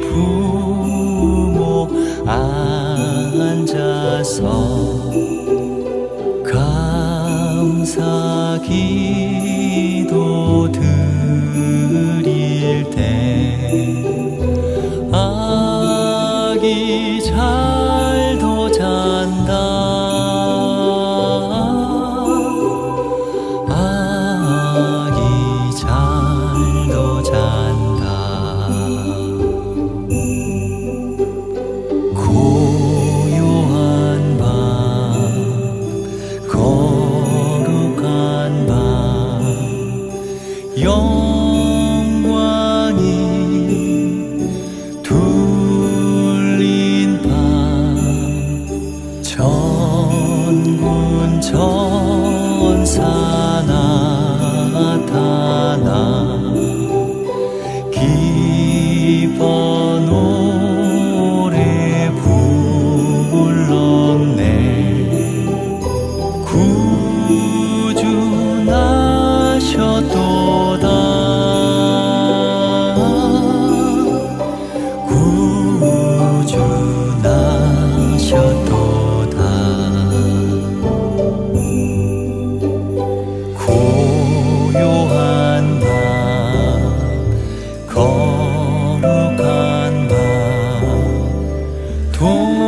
부모 앉아서 감사 기도 드릴 때 아기 자 love. 痛。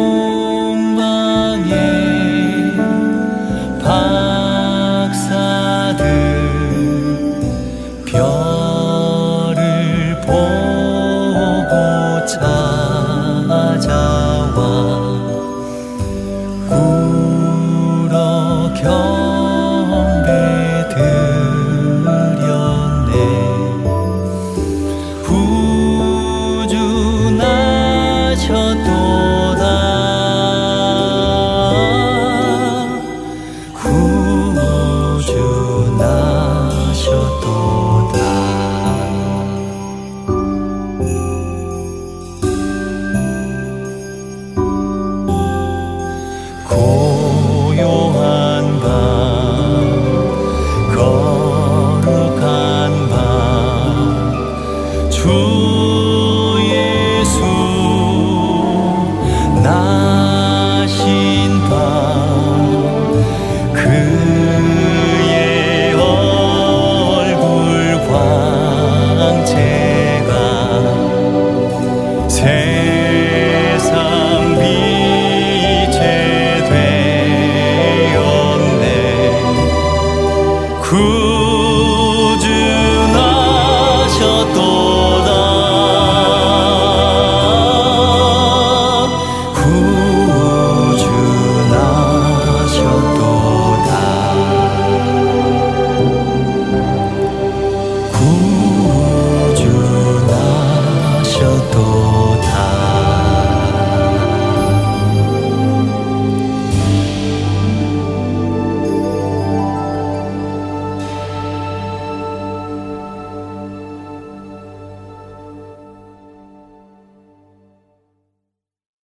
todo.